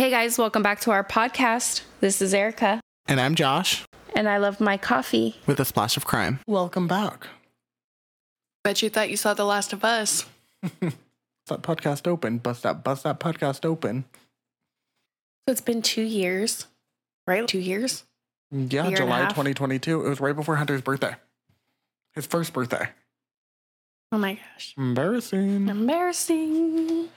Hey guys, welcome back to our podcast. This is Erica, And I'm Josh and I love my coffee. with a splash of crime. Welcome back. Bet you thought you saw The Last of Us. That podcast open. Bust that bust that podcast open. So it's been two years, right? Two years? Yeah, and a July 2022. It was right before Hunter's birthday. His first birthday. Oh my gosh. Embarrassing. Embarrassing.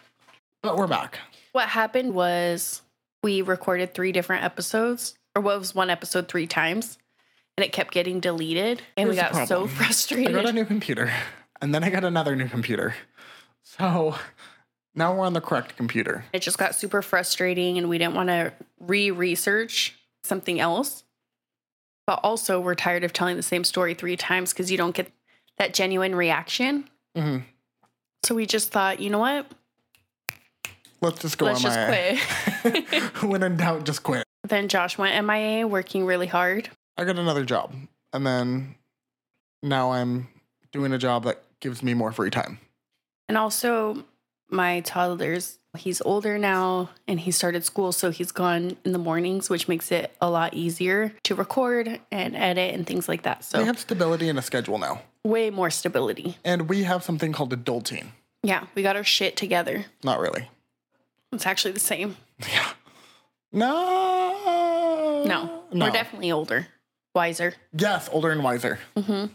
But we're back. What happened was we recorded three different episodes, or what was one episode three times, and it kept getting deleted. And we Here's the got so frustrated. I got a new computer. And then I got another new computer. So now we're on the correct computer. it just got super frustrating, and we didn't want to re research something else. But also, we're tired of telling the same story three times because you don't get that genuine reaction. hmm So we just thought, you know what? Let's just go Let's on just quit. when in doubt, just quit. then Josh went MIA, working really hard. I got another job. And then now I'm doing a job that gives me more free time. And also, my toddler's he's older now and he started school, so he's gone in the mornings, which makes it a lot easier to record and edit and things like that. So we have stability and a schedule now. way more stability. And we have something called adulting. Yeah, we got our shit together. Not really. It's actually the same. Yeah. No. No, No. we're definitely older, wiser. Yes, older and wiser. Mhm.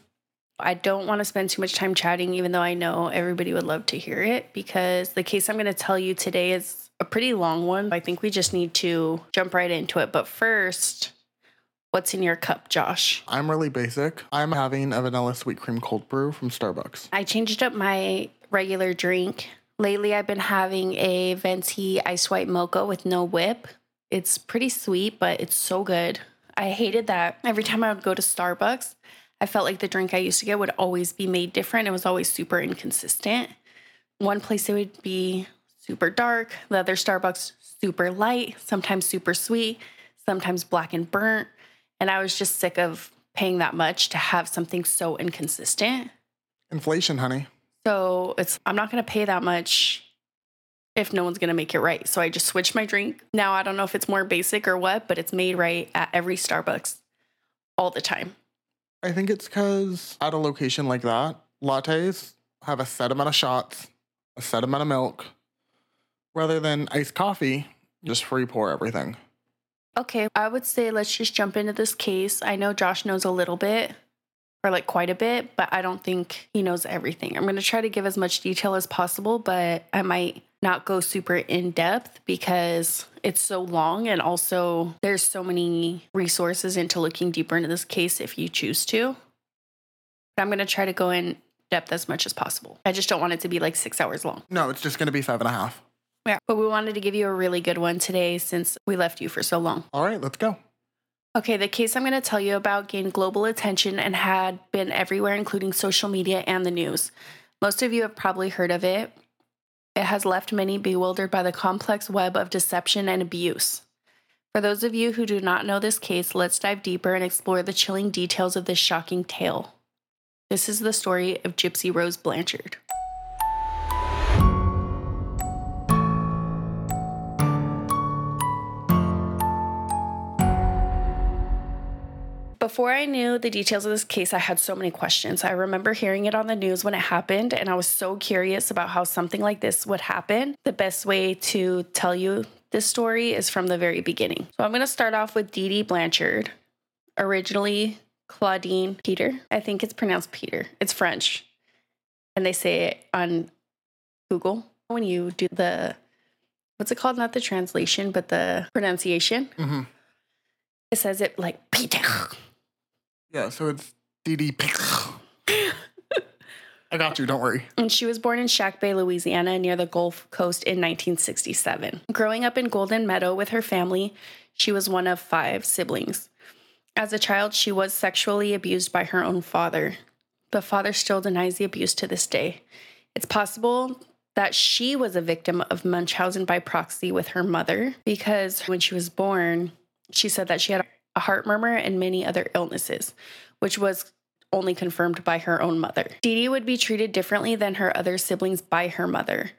I don't want to spend too much time chatting, even though I know everybody would love to hear it, because the case I'm going to tell you today is a pretty long one. I think we just need to jump right into it. But first, what's in your cup, Josh? I'm really basic. I'm having a vanilla sweet cream cold brew from Starbucks. I changed up my regular drink. Lately, I've been having a venti ice white mocha with no whip. It's pretty sweet, but it's so good. I hated that every time I would go to Starbucks, I felt like the drink I used to get would always be made different. It was always super inconsistent. One place it would be super dark, the other Starbucks super light, sometimes super sweet, sometimes black and burnt. And I was just sick of paying that much to have something so inconsistent. Inflation, honey. So it's I'm not gonna pay that much if no one's gonna make it right. So I just switched my drink. Now I don't know if it's more basic or what, but it's made right at every Starbucks all the time. I think it's because at a location like that, lattes have a set amount of shots, a set amount of milk, rather than iced coffee, just free pour everything. Okay, I would say let's just jump into this case. I know Josh knows a little bit or like quite a bit, but I don't think he knows everything. I'm gonna try to give as much detail as possible, but I might not go super in depth because it's so long and also there's so many resources into looking deeper into this case if you choose to. But I'm gonna try to go in depth as much as possible. I just don't want it to be like six hours long. No, it's just going to be five and a half. Yeah. But we wanted to give you a really good one today since we left you for so long. All right, let's go. Okay, the case I'm going to tell you about gained global attention and had been everywhere, including social media and the news. Most of you have probably heard of it. It has left many bewildered by the complex web of deception and abuse. For those of you who do not know this case, let's dive deeper and explore the chilling details of this shocking tale. This is the story of Gypsy Rose Blanchard. Before I knew the details of this case, I had so many questions. I remember hearing it on the news when it happened, and I was so curious about how something like this would happen. The best way to tell you this story is from the very beginning. So I'm going to start off with Dee Dee Blanchard, originally Claudine Peter. I think it's pronounced Peter. It's French. And they say it on Google when you do the, what's it called? Not the translation, but the pronunciation. hmm It says it like Peter. Yeah, so it's Dee Dee. I got you, don't worry. And she was born in Chackbay, Louisiana, near the Gulf Coast in 1967. Growing up in Golden Meadow with her family, she was one of five siblings. As a child, she was sexually abused by her own father. The father still denies the abuse to this day. It's possible that she was a victim of Munchausen by proxy with her mother because when she was born, she said that she had a heart murmur and many other illnesses, which was only confirmed by her own mother. Dee Dee would be treated differently than her other siblings by her mother.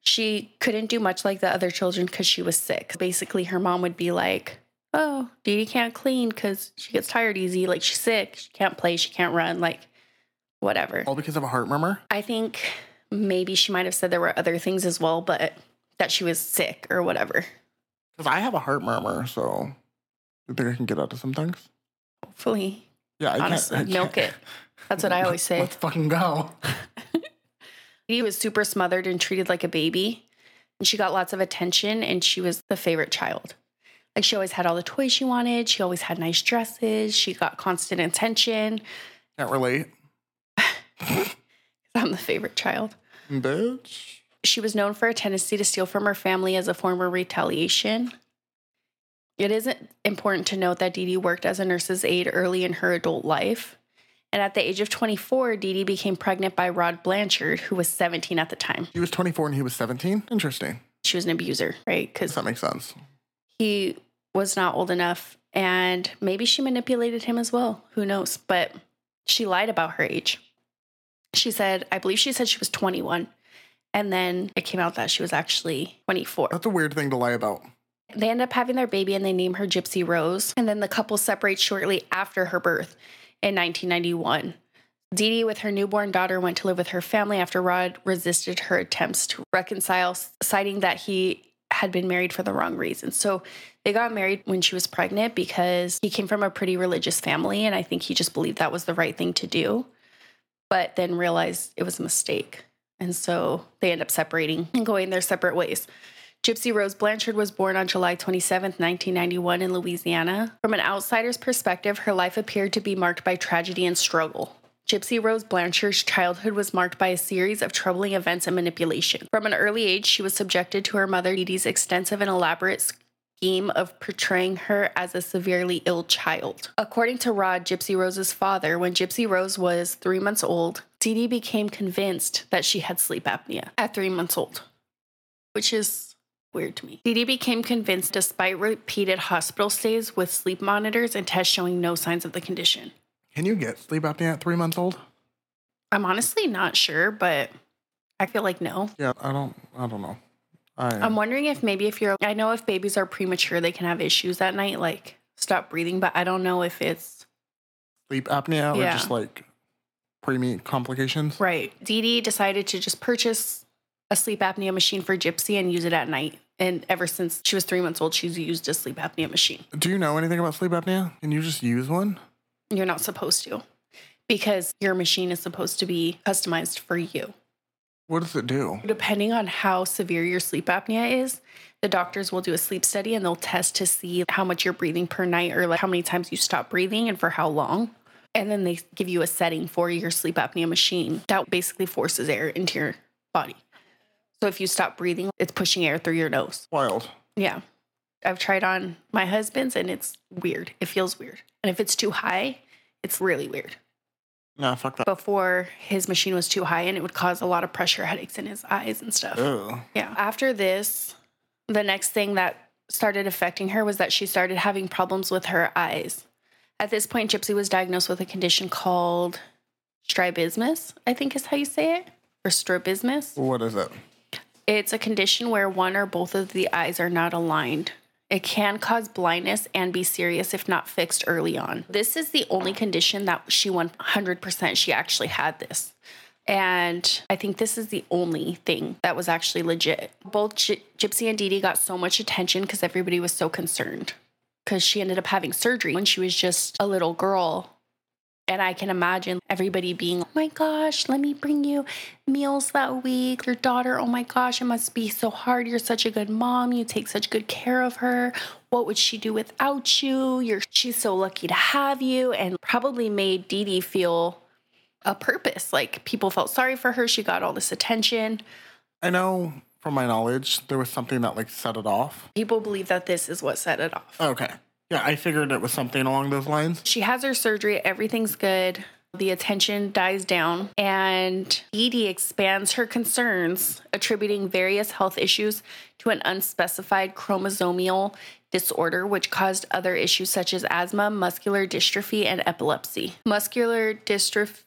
She couldn't do much like the other children because she was sick. Basically, her mom would be like, Oh, Dee Dee can't clean because she gets tired easy. Like, she's sick. She can't play. She can't run. Like, whatever. All because of a heart murmur? I think maybe she might have said there were other things as well, but that she was sick or whatever. Because I have a heart murmur, so I think I can get out of some things. Hopefully, Yeah, I honestly, can't. I milk can't- it. That's what I always say. Let's fucking go. He was super smothered and treated like a baby. And she got lots of attention and she was the favorite child. Like she always had all the toys she wanted. She always had nice dresses. She got constant attention. Can't relate. I'm the favorite child. Bitch. She was known for a tendency to steal from her family as a form of retaliation. It is important to note that Dee Dee worked as a nurse's aide early in her adult life. And at the age of 24, Dee Dee became pregnant by Rod Blanchard, who was 17 at the time. He was 24 and he was 17? Interesting. She was an abuser, right? Does Because that make sense? he was not old enough and maybe she manipulated him as well who knows but she lied about her age she said i believe she said she was 21 and then it came out that she was actually 24 That's a weird thing to lie about. They end up having their baby and they name her gypsy rose and then the couple separates shortly after her birth in 1991 Dee Dee, with her newborn daughter, went to live with her family after Rod resisted her attempts to reconcile, citing that he had been married for the wrong reasons. So they got married when she was pregnant because he came from a pretty religious family. And I think he just believed that was the right thing to do, but then realized it was a mistake. And so they end up separating and going their separate ways. Gypsy Rose Blanchard was born on July 27, 1991, in Louisiana. From an outsider's perspective, her life appeared to be marked by tragedy and struggle. Gypsy Rose Blanchard's childhood was marked by a series of troubling events and manipulation. From an early age, she was subjected to her mother Dee Dee's extensive and elaborate scheme of portraying her as a severely ill child. According to Rod, Gypsy Rose's father, when Gypsy Rose was three months old, Dee Dee became convinced that she had sleep apnea at three months old, which is weird to me. Dee became convinced despite repeated hospital stays with sleep monitors and tests showing no signs of the condition. Can you get sleep apnea at three months old? I'm honestly not sure, but I feel like no. Yeah, I don't. I don't know. I I'm wondering if maybe if you're, I know if babies are premature, they can have issues at night, like stop breathing, but I don't know if it's sleep apnea or just like preemie complications. right. Dee Dee decided to just purchase a sleep apnea machine for Gypsy and use it at night. And ever since she was three months old, she's used a sleep apnea machine. Do you know anything about sleep apnea? Can you just use one? You're not supposed to because your machine is supposed to be customized for you. What does it do? Depending on how severe your sleep apnea is, the doctors will do a sleep study and they'll test to see how much you're breathing per night or like how many times you stop breathing and for how long. And then they give you a setting for your sleep apnea machine that basically forces air into your body. So if you stop breathing, it's pushing air through your nose. Wild. Yeah. I've tried on my husband's and it's weird. It feels weird. And if it's too high, it's really weird. Nah, fuck that. Before his machine was too high and it would cause a lot of pressure headaches in his eyes and stuff. Ugh. Yeah. After this, the next thing that started affecting her was that she started having problems with her eyes. At this point, Gypsy was diagnosed with a condition called strabismus, I think is how you say it, or strabismus. What is it? It's a condition where one or both of the eyes are not aligned. It can cause blindness and be serious if not fixed early on. This is the only condition that she 100% she actually had this. And I think this is the only thing that was actually legit. Both Gy- Gypsy and Dee Dee got so much attention because everybody was so concerned. Because she ended up having surgery when she was just a little girl. And I can imagine everybody being, oh my gosh, let me bring you meals that week. Your daughter, oh my gosh, it must be so hard. You're such a good mom. You take such good care of her. What would she do without you? You're she's so lucky to have you. And probably made Dee Dee feel a purpose. Like people felt sorry for her. She got all this attention. I know from my knowledge there was something that like set it off. People believe that this is what set it off. Okay. Yeah, I figured it was something along those lines. She has her surgery, everything's good. The attention dies down, and Edie expands her concerns, attributing various health issues to an unspecified chromosomal disorder, which caused other issues such as asthma, muscular dystrophy, and epilepsy. Muscular dystrophy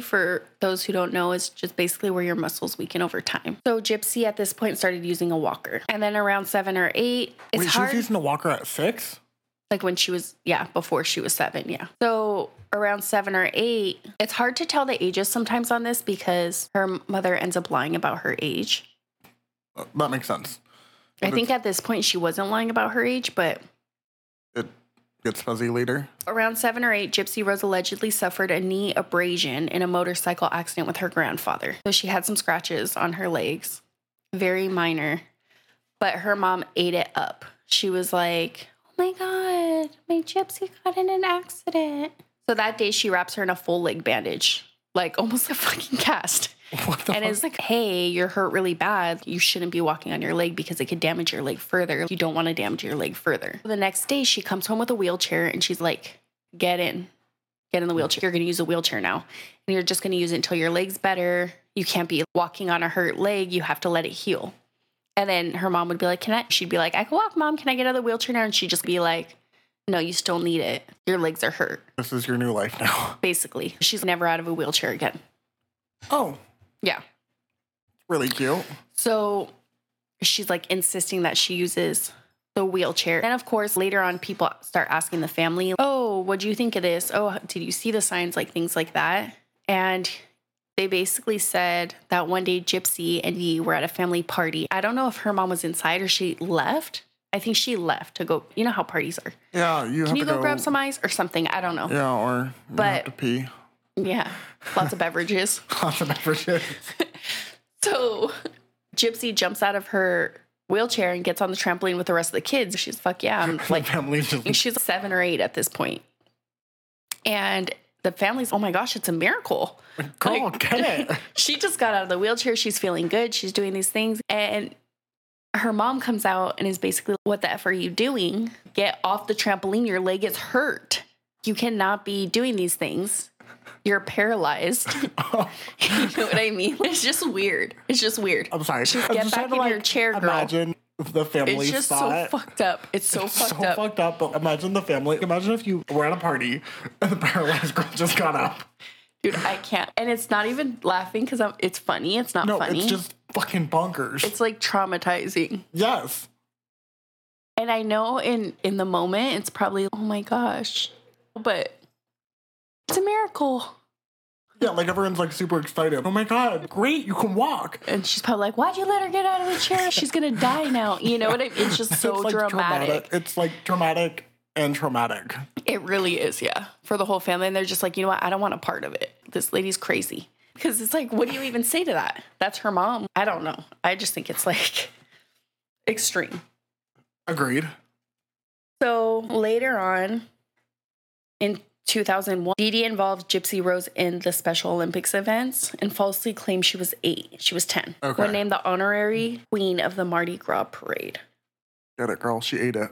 for those who don't know, is just basically where your muscles weaken over time. So Gypsy at this point started using a walker. And then around seven or eight, it's Wait, hard. was using a walker at six? Like when she was, yeah, before she was seven, yeah. So around seven or eight, it's hard to tell the ages sometimes on this because her mother ends up lying about her age. Uh, That makes sense. I But think at this point she wasn't lying about her age, but It gets fuzzy later. Around seven or eight, Gypsy Rose allegedly suffered a knee abrasion in a motorcycle accident with her grandfather. So she had some scratches on her legs, very minor, but her mom ate it up. She was like, my God, my Gypsy got in an accident. So that day, she wraps her in a full leg bandage, like almost a fucking cast. What the And fuck? is like, hey, you're hurt really bad. You shouldn't be walking on your leg because it could damage your leg further. You don't want to damage your leg further. The next day, she comes home with a wheelchair and she's like, get in, get in the wheelchair. You're going to use a wheelchair now. And you're just going to use it until your leg's better. You can't be walking on a hurt leg. You have to let it heal. And then her mom would be like, can I? She'd be like, I can walk, mom. Can I get out of the wheelchair now? And she'd just be like, no, you still need it. Your legs are hurt, this is your new life now. basically. She's never out of a wheelchair again. Oh, Yeah. really cute. So she's like insisting that she uses the wheelchair. And of course, later on, people start asking the family, Oh, what do you think of this? Oh, did you see the signs? Like things like that. And they basically said that one day Gypsy and Yi were at a family party. I don't know if her mom was inside or she left. I think she left to go, you know how parties are. Yeah, you have Can you to go, grab some ice or something? I don't know. Yeah, or But- have to pee. Yeah. Lots of beverages. Lots of beverages. So Gypsy jumps out of her wheelchair and gets on the trampoline with the rest of the kids. She's fuck yeah. I'm Like like family's just she's seven or eight at this point. And the family's, oh my gosh, it's a miracle. girl, like- get it. She just got out of the wheelchair. She's feeling good. She's doing these things. And her mom comes out and is basically, What the F are you doing? Get off the trampoline. Your leg is hurt. You cannot be doing these things. You're paralyzed. you know what I mean? It's just weird. It's just weird. I'm sorry. Just get back in your chair, girl. Imagine the family It's just so fucked up. It's so It's fucked so up. fucked up. But imagine the family. Imagine if you were at a party and the paralyzed girl just got up. Dude, I can't. And it's not even laughing because it's funny. It's not No, funny. it's just fucking bonkers. it's like traumatizing. yes. And I know in in the moment it's probably oh my gosh, but it's a miracle. Yeah, like everyone's like super excited. Oh my god, great, you can walk. And she's probably like, "Why'd you let her get out of the chair? She's gonna die now." You know what I mean? It's just so it's like dramatic. traumatic. It's like dramatic and traumatic. It really is, yeah, for the whole family. And they're just like, you know what? I don't want a part of it. This lady's crazy. Because it's like, what do you even say to that? That's her mom. I don't know. I just think it's like extreme. Agreed. So later on in 2001, Dee Dee involved Gypsy Rose in the Special Olympics events and falsely claimed she was eight. She was 10. Okay. When named the honorary queen of the Mardi Gras parade. Get it, girl. She ate it.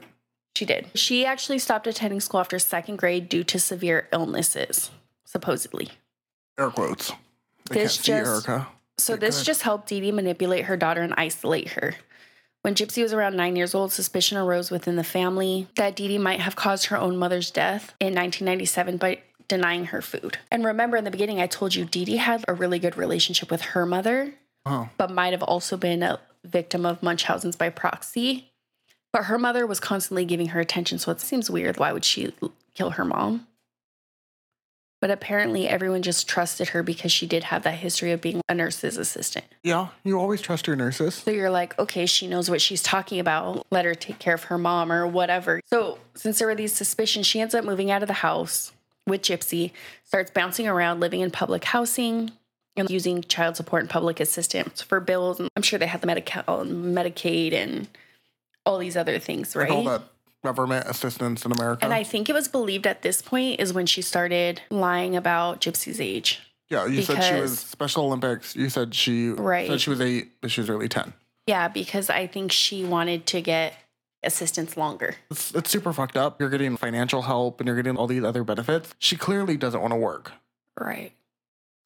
She did. She actually stopped attending school after second grade due to severe illnesses, supposedly. Air quotes. They This just- Erica. So this good. just helped Dee Dee manipulate her daughter and isolate her. When Gypsy was around nine years old, suspicion arose within the family that Dee Dee might have caused her own mother's death in 1997 by denying her food. And remember, in the beginning, I told you Dee Dee had a really good relationship with her mother, Oh. but might have also been a victim of Munchausen's by proxy. But her mother was constantly giving her attention, so it seems weird. Why would she kill her mom? But apparently, everyone just trusted her because she did have that history of being a nurse's assistant. Yeah, you always trust your nurses. So you're like, okay, she knows what she's talking about. Let her take care of her mom or whatever. So since there were these suspicions, she ends up moving out of the house with Gypsy, starts bouncing around, living in public housing, and using child support and public assistance for bills. And I'm sure they had the Medica- Medicaid and all these other things, right? Like all that government assistance in America. And I think it was believed at this point is when she started lying about Gypsy's age. yeah, you said she was Special Olympics. You said she Right. said she was eight, but she was really ten. Yeah, because I think she wanted to get assistance longer. It's, it's super fucked up. You're getting financial help and you're getting all these other benefits. She clearly doesn't want to work. Right.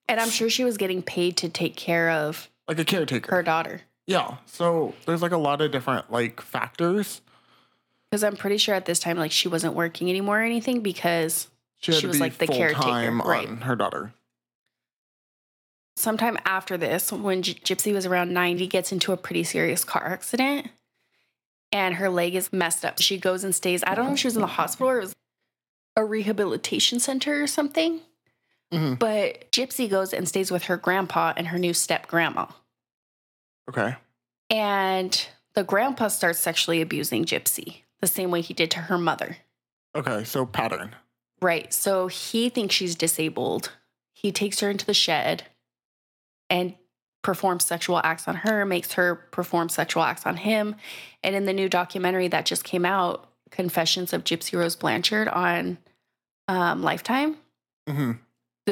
And I'm sure she was getting paid to take care of Like a caretaker. her daughter. Yeah. So there's like a lot of different like factors. Because I'm pretty sure at this time, like, she wasn't working anymore or anything because She She was, like, the caretaker, time right. her daughter. sometime after this, when Gy- Gypsy was around 90, gets into a pretty serious car accident and her leg is messed up. She goes and stays, I don't know if she was in the hospital or it was a rehabilitation center or something. hmm But Gypsy goes and stays with her grandpa and her new step grandma. Okay. And the grandpa starts sexually abusing Gypsy the same way he did to her mother. Okay. So pattern. Right. So he thinks she's disabled. He takes her into the shed and performs sexual acts on her, makes her perform sexual acts on him. And in the new documentary that just came out, Confessions of Gypsy Rose Blanchard on um, Lifetime, hmm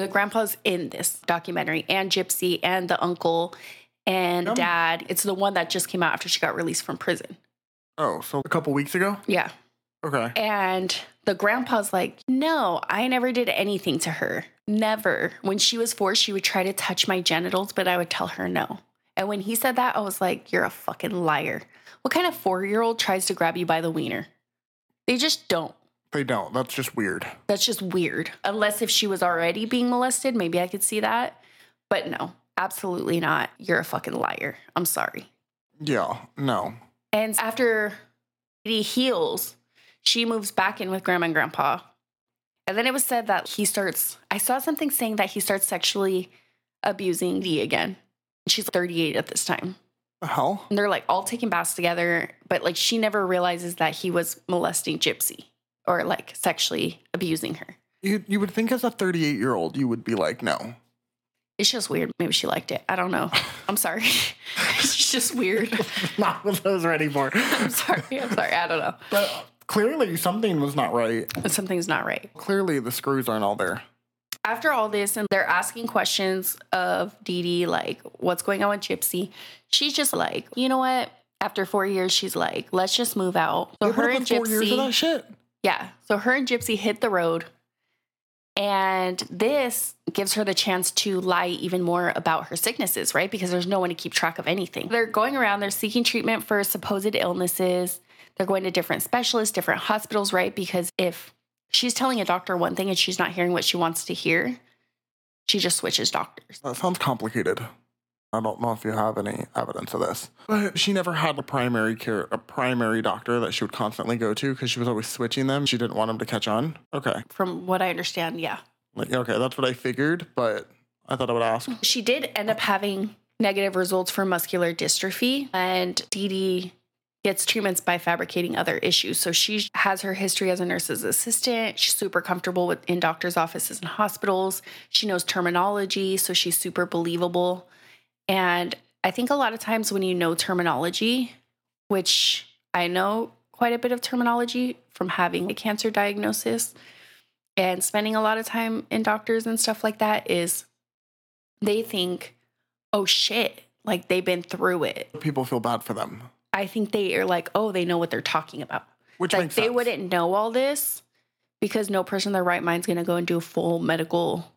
the grandpa's in this documentary and Gypsy and the uncle and Yum. dad. It's the one that just came out after she got released from prison. Oh, so a couple weeks ago. Yeah. Okay. And the grandpa's like, No, I never did anything to her. Never. When she was four, she would try to touch my genitals, but I would tell her no. And when he said that, I was like, You're a fucking liar. What kind of four year old tries to grab you by the wiener? They just don't. They don't. That's just weird. That's just weird. Unless if she was already being molested, maybe I could see that. But no, absolutely not. You're a fucking liar. I'm sorry. Yeah. No. And after he heals, she moves back in with grandma and grandpa. And then it was said that he starts, I saw something saying that he starts sexually abusing Dee again. She's 38 at this time. The hell? And they're like all taking baths together, but like she never realizes that he was molesting Gypsy or like sexually abusing her. You you would think as a 38 year old you would be like no. It's just weird. Maybe she liked it. I don't know. I'm sorry. it's just weird. Not was ready for. I'm sorry. I'm sorry. I don't know. But uh, clearly something was not right. Something's not right. Clearly the screws aren't all there. after all this and they're asking questions of Dee Dee, like, what's going on with Gypsy? She's just like, you know what? After four years, she's like, let's just move out. So put her and with four years of that Gypsy, shit. yeah. So her and Gypsy hit the road. And this gives her the chance to lie even more about her sicknesses, right? Because there's no one to keep track of anything. They're going around, they're seeking treatment for supposed illnesses. They're going to different specialists, different hospitals, right? Because if she's telling a doctor one thing and she's not hearing what she wants to hear, she just switches doctors. That sounds complicated. I don't know if you have any evidence of this. But she never had a primary care, a primary doctor that she would constantly go to because she was always switching them. She didn't want them to catch on. Okay. From what I understand, yeah. Like, okay, that's what I figured, but I thought I would ask. She did end up having negative results for muscular dystrophy, and Dee Dee gets treatments by fabricating other issues. So she has her history as a nurse's assistant. She's super comfortable with in doctors' offices and hospitals. She knows terminology, so she's super believable. And I think a lot of times when you know terminology, which I know quite a bit of terminology from having a cancer diagnosis and spending a lot of time in doctors and stuff like that, is they think, oh shit, like they've been through it. People feel bad for them, I think they are like, oh, they know what they're talking about. which like makes they sense. wouldn't know all this because no person in their right mind is going to go and do a full medical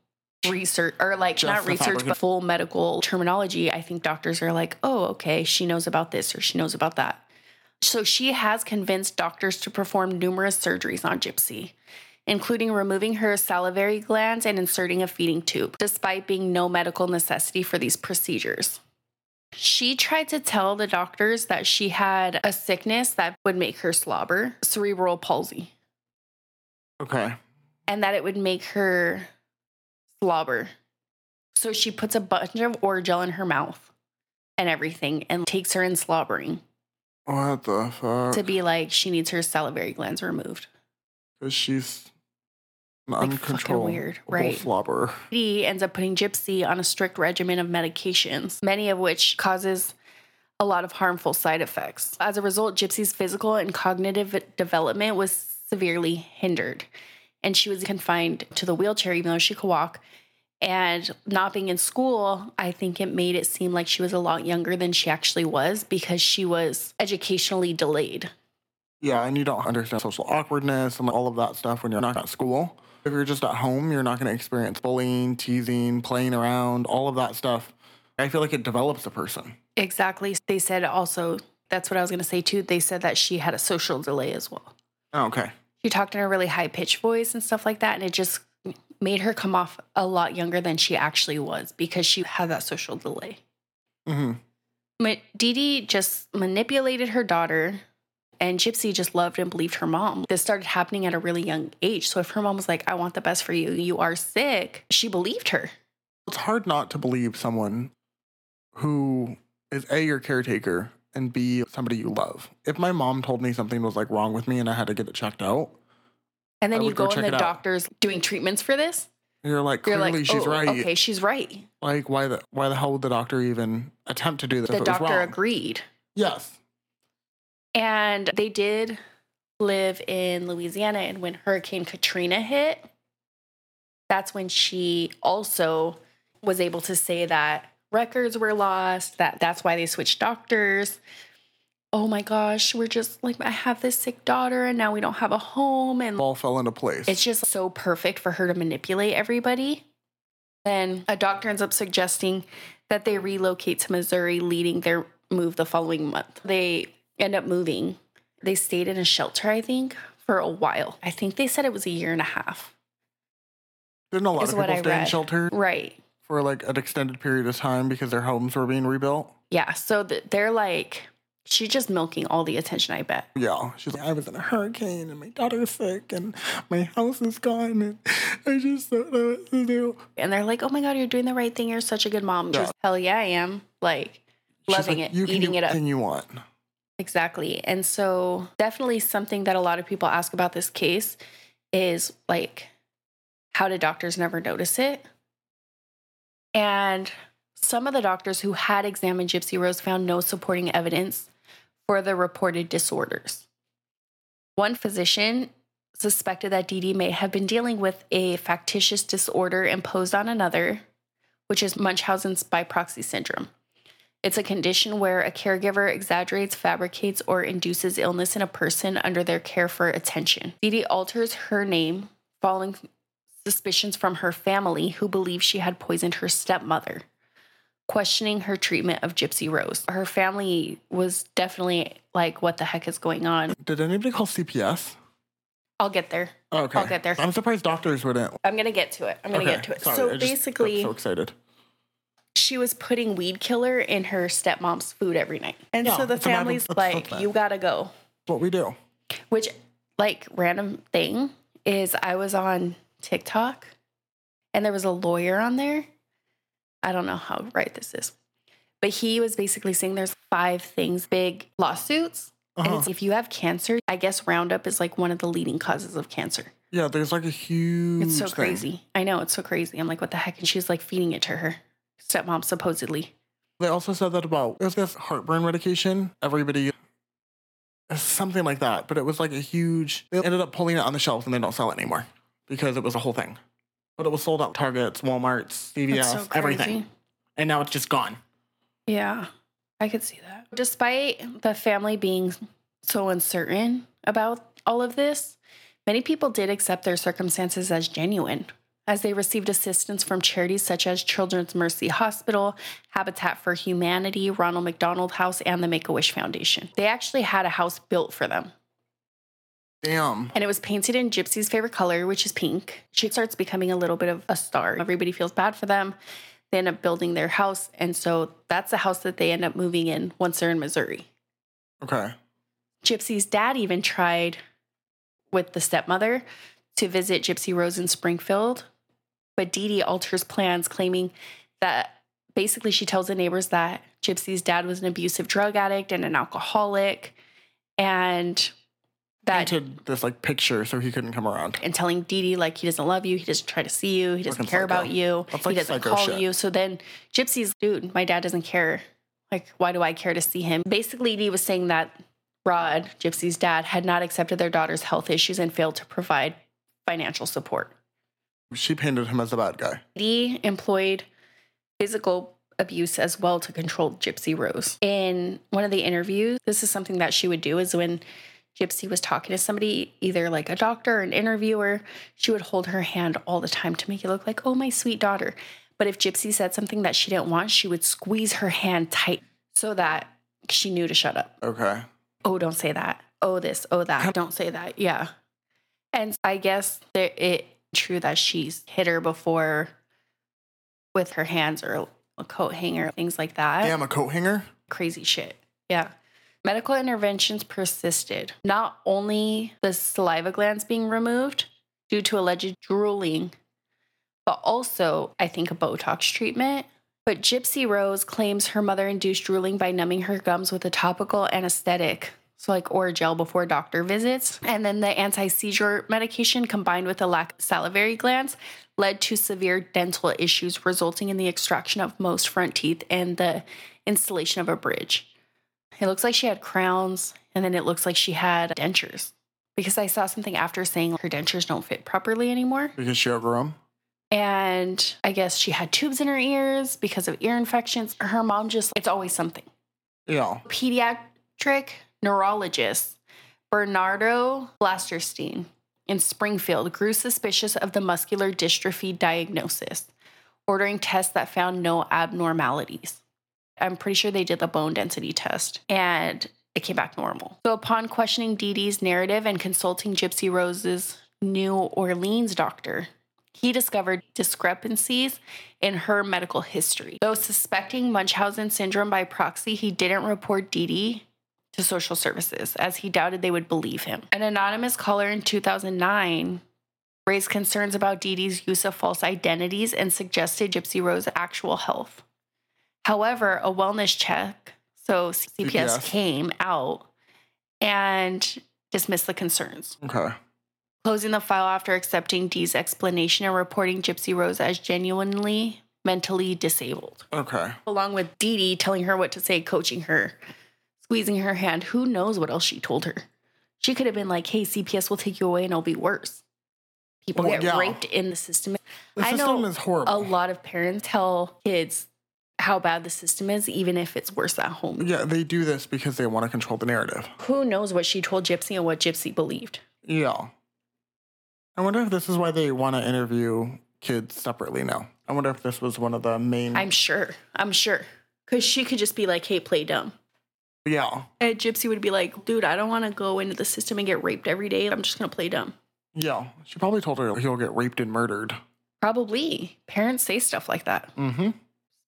research or like Just not research but full medical terminology. I think doctors are like, oh, okay, she knows about this or she knows about that. So she has convinced doctors to perform numerous surgeries on Gypsy, including removing her salivary glands and inserting a feeding tube, despite being no medical necessity for these procedures. She tried to tell the doctors that she had a sickness that would make her slobber, cerebral palsy, Okay. and that it would make her slobber. So she puts a bunch of Orajel in her mouth and everything and takes her in slobbering What the fuck? to be like she needs her salivary glands removed. Because she's an Like, uncontrollable weird, right? slobber. He ends up putting Gypsy on a strict regimen of medications, many of which causes a lot of harmful side effects. As a result, Gypsy's physical and cognitive development was severely hindered, and she was confined to the wheelchair even though she could walk. And not being in school, I think it made it seem like she was a lot younger than she actually was because she was educationally delayed. Yeah, and you don't understand social awkwardness and all of that stuff when you're not at school. If you're just at home, you're not going to experience bullying, teasing, playing around, all of that stuff. I feel like it develops a person. Exactly. They said also, that's what I was going to say too. They said that she had a social delay as well. Oh, okay. She talked in a really high pitched voice and stuff like that and it just made her come off a lot younger than she actually was because she had that social delay. hmm Ma- Dee Dee just manipulated her daughter, and Gypsy just loved and believed her mom. This started happening at a really young age. So if her mom was like, I want the best for you, you are sick, she believed her. It's hard not to believe someone who is A, your caretaker, and B, somebody you love. If my mom told me something was like wrong with me and I had to get it checked out, And then I you go go and the it out. doctor's doing treatments for this. you're like, You're clearly like, she's oh, right. okay, she's right. Like, why the why the hell would the doctor even attempt to do this? The if it was doctor agreed. Yes. And they did live in Louisiana. And when Hurricane Katrina hit, that's when she also was able to say that records were lost, that that's why they switched doctors. Oh my gosh, we're just like, I have this sick daughter and now we don't have a home. And All fell into place. it's just so perfect for her to manipulate everybody. Then a doctor ends up suggesting that they relocate to Missouri, leading their move the following month. They end up moving. They stayed in a shelter, I think, for a while. I think they said it was a year and a half. Didn't a lot of people stay in read. shelter Right. For like an extended period of time because their homes were being rebuilt? Yeah. So th- they're like, she's just milking all the attention, I bet. Yeah. She's like, I was in a hurricane and my daughter's sick and my house is gone and I just don't know what to do. And they're like, oh my God, you're doing the right thing. You're such a good mom. Yeah. Just, Hell yeah, I am. Like, She's loving like, it, you eating it up. you want. Exactly. And so, definitely something that a lot of people ask about this case is like, how did doctors never notice it? And some of the doctors who had examined Gypsy Rose found no supporting evidence for the reported disorders. One physician suspected that Dee Dee may have been dealing with a factitious disorder imposed on another, which is Munchausen's by proxy syndrome. It's a condition where a caregiver exaggerates, fabricates, or induces illness in a person under their care for attention. Dee Dee alters her name following suspicions from her family, who believe she had poisoned her stepmother, questioning her treatment of Gypsy Rose. Her family was definitely like, what the heck is going on? Did anybody call CPS? I'll get there. Okay. I'll get there. I'm surprised doctors wouldn't. I'm going to get to it. I'm going to Okay, get to it. sorry, so just basically, so excited. she was putting weed killer in her stepmom's food every night. And Yeah, so the family's like, you got to go. What we do. Which, like, random thing is I was on TikTok and there was a lawyer on there. I don't know how right this is, but he was basically saying there's five things, big lawsuits. And Uh-huh. it's if you have cancer, I guess Roundup is like one of the leading causes of cancer. Yeah, there's like a huge. It's so thing. crazy. I know, it's so crazy. I'm like, what the heck? And she's like feeding it to her stepmom, supposedly. They also said that about it was this heartburn medication. Everybody, something like that. But it was like a huge. They ended up pulling it on the shelves and they don't sell it anymore because it was a whole thing. But it was sold out Targets, WalMarts, CVS, so everything, and now it's just gone. Yeah, I could see that. Despite the family being so uncertain about all of this, many people did accept their circumstances as genuine, as they received assistance from charities such as Children's Mercy Hospital, Habitat for Humanity, Ronald McDonald House, and the Make a Wish Foundation. They actually had a house built for them. Damn. And it was painted in Gypsy's favorite color, which is pink. She starts becoming a little bit of a star. Everybody feels bad for them. They end up building their house. And so that's the house that they end up moving in once they're in Missouri. Okay. Gypsy's dad even tried with the stepmother to visit Gypsy Rose in Springfield. But Dee Dee alters plans, claiming that basically she tells the neighbors that Gypsy's dad was an abusive drug addict and an alcoholic. And that Painted this like picture so he couldn't come around. and telling Dee Dee like he doesn't love you, he doesn't try to see you, he doesn't Fucking care psycho. about you, That's he doesn't psycho call shit. you. So then Gypsy's dude, my dad doesn't care. Like, why do I care to see him? Basically, Dee was saying that Rod, Gypsy's dad, had not accepted their daughter's health issues and failed to provide financial support. She painted him as a bad guy. Dee employed physical abuse as well to control Gypsy Rose. In one of the interviews, this is something that she would do is when Gypsy was talking to somebody, either like a doctor or an interviewer, she would hold her hand all the time to make it look like, oh, my sweet daughter. But if Gypsy said something that she didn't want, she would squeeze her hand tight so that she knew to shut up. Okay. Oh, don't say that. Oh, this. Oh, that. Don't say that. Yeah. And I guess there, it true that she's hit her before with her hands or a coat hanger, things like that. Damn, a coat hanger? Crazy shit. Yeah. Medical interventions persisted. Not only the saliva glands being removed due to alleged drooling, but also, I think, a Botox treatment. But Gypsy Rose claims her mother induced drooling by numbing her gums with a topical anesthetic, so like Orajel before doctor visits. And then the anti seizure medication combined with a lack of salivary glands led to severe dental issues, resulting in the extraction of most front teeth and the installation of a bridge. It looks like she had crowns, and then it looks like she had dentures. Because I saw something after saying her dentures don't fit properly anymore. Because she outgrew them? And I guess she had tubes in her ears because of ear infections. Her mom just, it's always something. Yeah. Pediatric neurologist Bernardo Flasterstein in Springfield grew suspicious of the muscular dystrophy diagnosis, ordering tests that found no abnormalities. I'm pretty sure they did the bone density test and it came back normal. So, upon questioning Dee Dee's narrative and consulting Gypsy Rose's New Orleans doctor, he discovered discrepancies in her medical history. Though suspecting Munchausen syndrome by proxy, he didn't report Dee Dee to social services as he doubted they would believe him. An anonymous caller in 2009 raised concerns about Dee Dee's use of false identities and suggested Gypsy Rose's actual health. However, a wellness check, so CPS, CPS. came out and dismissed the concerns Okay. closing the file after accepting Dee's explanation and reporting Gypsy Rose as genuinely mentally disabled. Okay. Along with Dee Dee telling her what to say, coaching her, squeezing her hand. Who knows what else she told her? She could have been like, hey, CPS will take you away and it'll be worse. People Well, get yeah. raped in the system. The I system know is horrible. a lot of parents tell kids how bad the system is, even if it's worse at home. Yeah, they do this because they want to control the narrative. Who knows what she told Gypsy and what Gypsy believed? Yeah. I wonder if this is why they want to interview kids separately now. I wonder if this was one of the main. I'm sure. I'm sure. Because she could just be like, hey, play dumb. yeah. And Gypsy would be like, dude, I don't want to go into the system and get raped every day. I'm just going to play dumb. Yeah. She probably told her he'll get raped and murdered. Probably. Parents say stuff like that. Mm-hmm.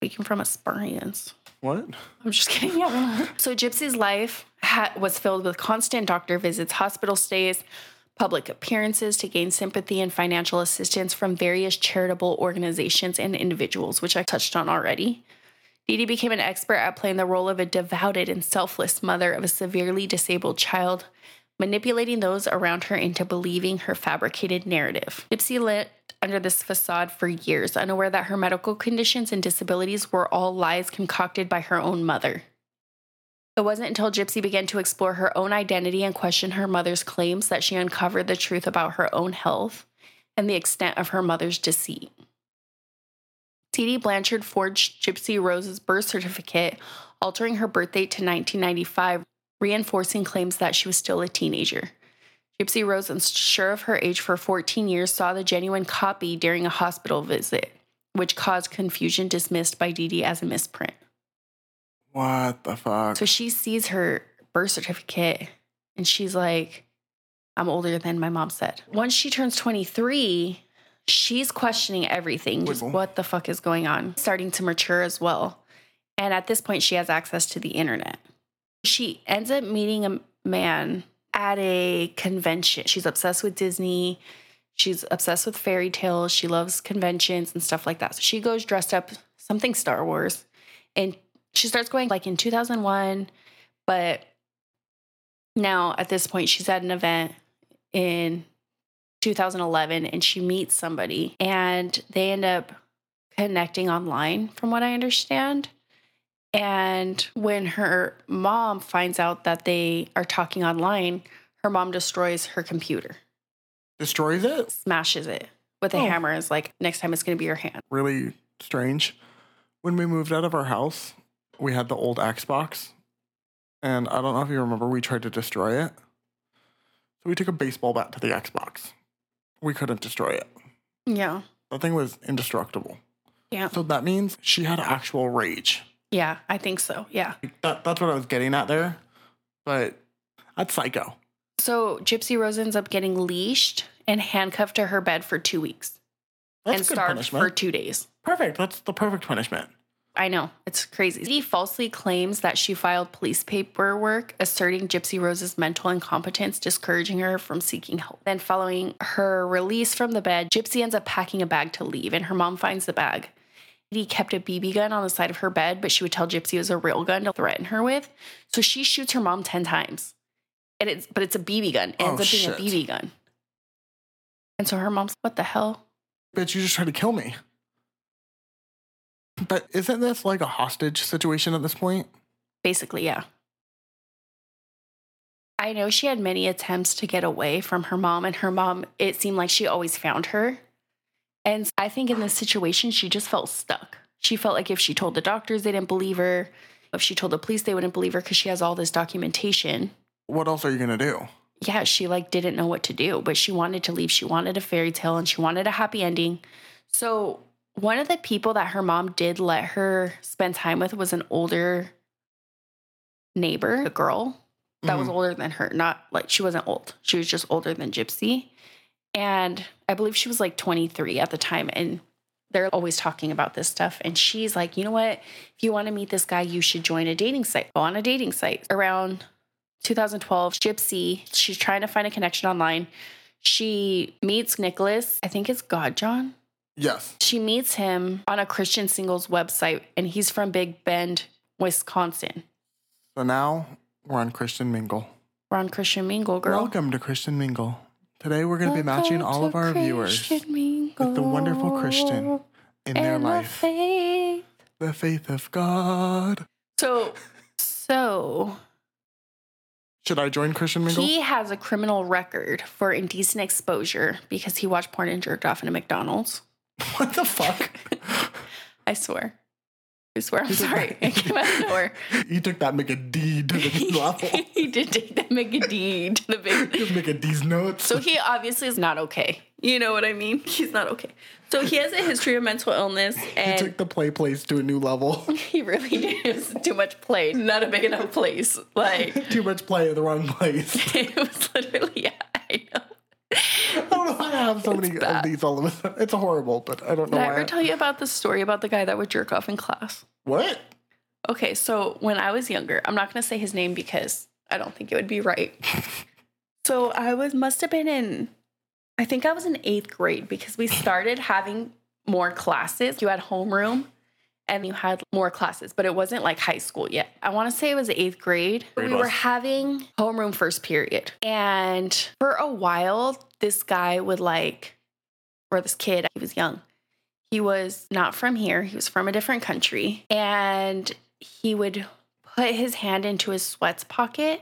Speaking from experience. What? I'm just kidding. Yeah. so Gypsy's life ha- was filled with constant doctor visits, hospital stays, public appearances to gain sympathy and financial assistance from various charitable organizations and individuals, which I touched on already. Dee Dee became an expert at playing the role of a devoted and selfless mother of a severely disabled child, manipulating those around her into believing her fabricated narrative. Gypsy lived under this facade for years, unaware that her medical conditions and disabilities were all lies concocted by her own mother. It wasn't until Gypsy began to explore her own identity and question her mother's claims that she uncovered the truth about her own health and the extent of her mother's deceit. Dee Dee Blanchard forged Gypsy Rose's birth certificate, altering her birth date to 1995, reinforcing claims that she was still a teenager. Gypsy Rose, unsure of her age for 14 years, saw the genuine copy during a hospital visit, which caused confusion dismissed by Dee Dee as a misprint. What the fuck? So she sees her birth certificate and she's like, I'm older than my mom said. Once she turns 23, she's questioning everything. Just what the fuck is going on? Starting to mature as well. And at this point, she has access to the internet. She ends up meeting a man at a convention. She's obsessed with Disney. She's obsessed with fairy tales. She loves conventions and stuff like that. So she goes dressed up something Star Wars and she starts going like in 2001 but now at this point she's at an event in 2011 and she meets somebody and they end up connecting online from what i understand and when her mom finds out that they are talking online her mom destroys her computer Destroys it? smashes it with a Oh. hammer is like next time it's going to be your hand Really strange. When we moved out of our house, we had the old Xbox. And I don't know if you remember, we tried to destroy it. So we took a baseball bat to the Xbox. We couldn't destroy it. yeah The thing was indestructible. yeah So that means she had actual rage. Yeah i think so yeah That, that's what I was getting at there. But that's psycho. So Gypsy Rose ends up getting leashed and handcuffed to her bed for two weeks That's and starved punishment. for two days. Perfect. That's the perfect punishment. I know, it's crazy. He falsely claims that she filed police paperwork asserting Gypsy Rose's mental incompetence, discouraging her from seeking help. Then, following her release from the bed, Gypsy ends up packing a bag to leave, and her mom finds the bag. He kept a BB gun on the side of her bed, but she would tell Gypsy it was a real gun to threaten her with. So she shoots her mom 10 times. And it's but it's a BB gun. It ends Oh, up being shit. a BB gun. And so her mom's what the hell? Bitch, you just tried to kill me. But isn't this like a hostage situation at this point? Basically, yeah. I know she had many attempts to get away from her mom, and her mom, it seemed like she always found her. And I think in this situation, she just felt stuck. She felt like if she told the doctors, they didn't believe her. If she told the police, they wouldn't believe her because she has all this documentation. What else are you gonna do? Yeah, she like didn't know what to do, but she wanted to leave. She wanted a fairy tale and she wanted a happy ending. So, one of the people that her mom did let her spend time with was an older neighbor, a girl that was Mhm. older than her. Not like she wasn't old, she was just older than Gypsy. And I believe she was like 23 at the time. And they're always talking about this stuff. And she's like, you know what? If you want to meet this guy, you should join a dating site. Go on a dating site. Around 2012, Gypsy, she's trying to find a connection online. She meets Nicholas, I think it's Godejohn. Yes. She meets him on a Christian singles website, and he's from Big Bend, Wisconsin. So now we're on Christian Mingle. We're on Christian Mingle, girl. Welcome to Christian Mingle. Today we're gonna be matching all of our viewers with the wonderful Christian in their life. faith. The faith of God. So, so Should I join Christian Mingle? he has a criminal record for indecent exposure because he watched porn and jerked off in a McDonald's. what the fuck? I swear. I swear. I'm sorry. It came out of nowhere. you took that make a D to the level. he did take that make a deed to the big. Just make a D's notes. So he obviously is not okay. You know what I mean? He's not okay. So he has a history of mental illness, he took the play place to a new level. he really did. It was too much play. Not a big enough place. Like Too much play in the wrong place. it was literally. Yeah, I know. I don't know why I have so many of these all of a sudden. It's horrible, but I don't know Did I ever tell you about the story about the guy that would jerk off in class? what? Okay, so when I was younger, I'm not going to say his name because I don't think it would be right. so I was must have been in I think I was in 8th grade because we started having more classes. You had homeroom and you had more classes, but it wasn't like high school yet. I want to say it was 8th grade. Grade we were having homeroom first period. And for a while, this guy would like or this kid, he was young. He was not from here. He was from a different country. And he would put his hand into his sweats pocket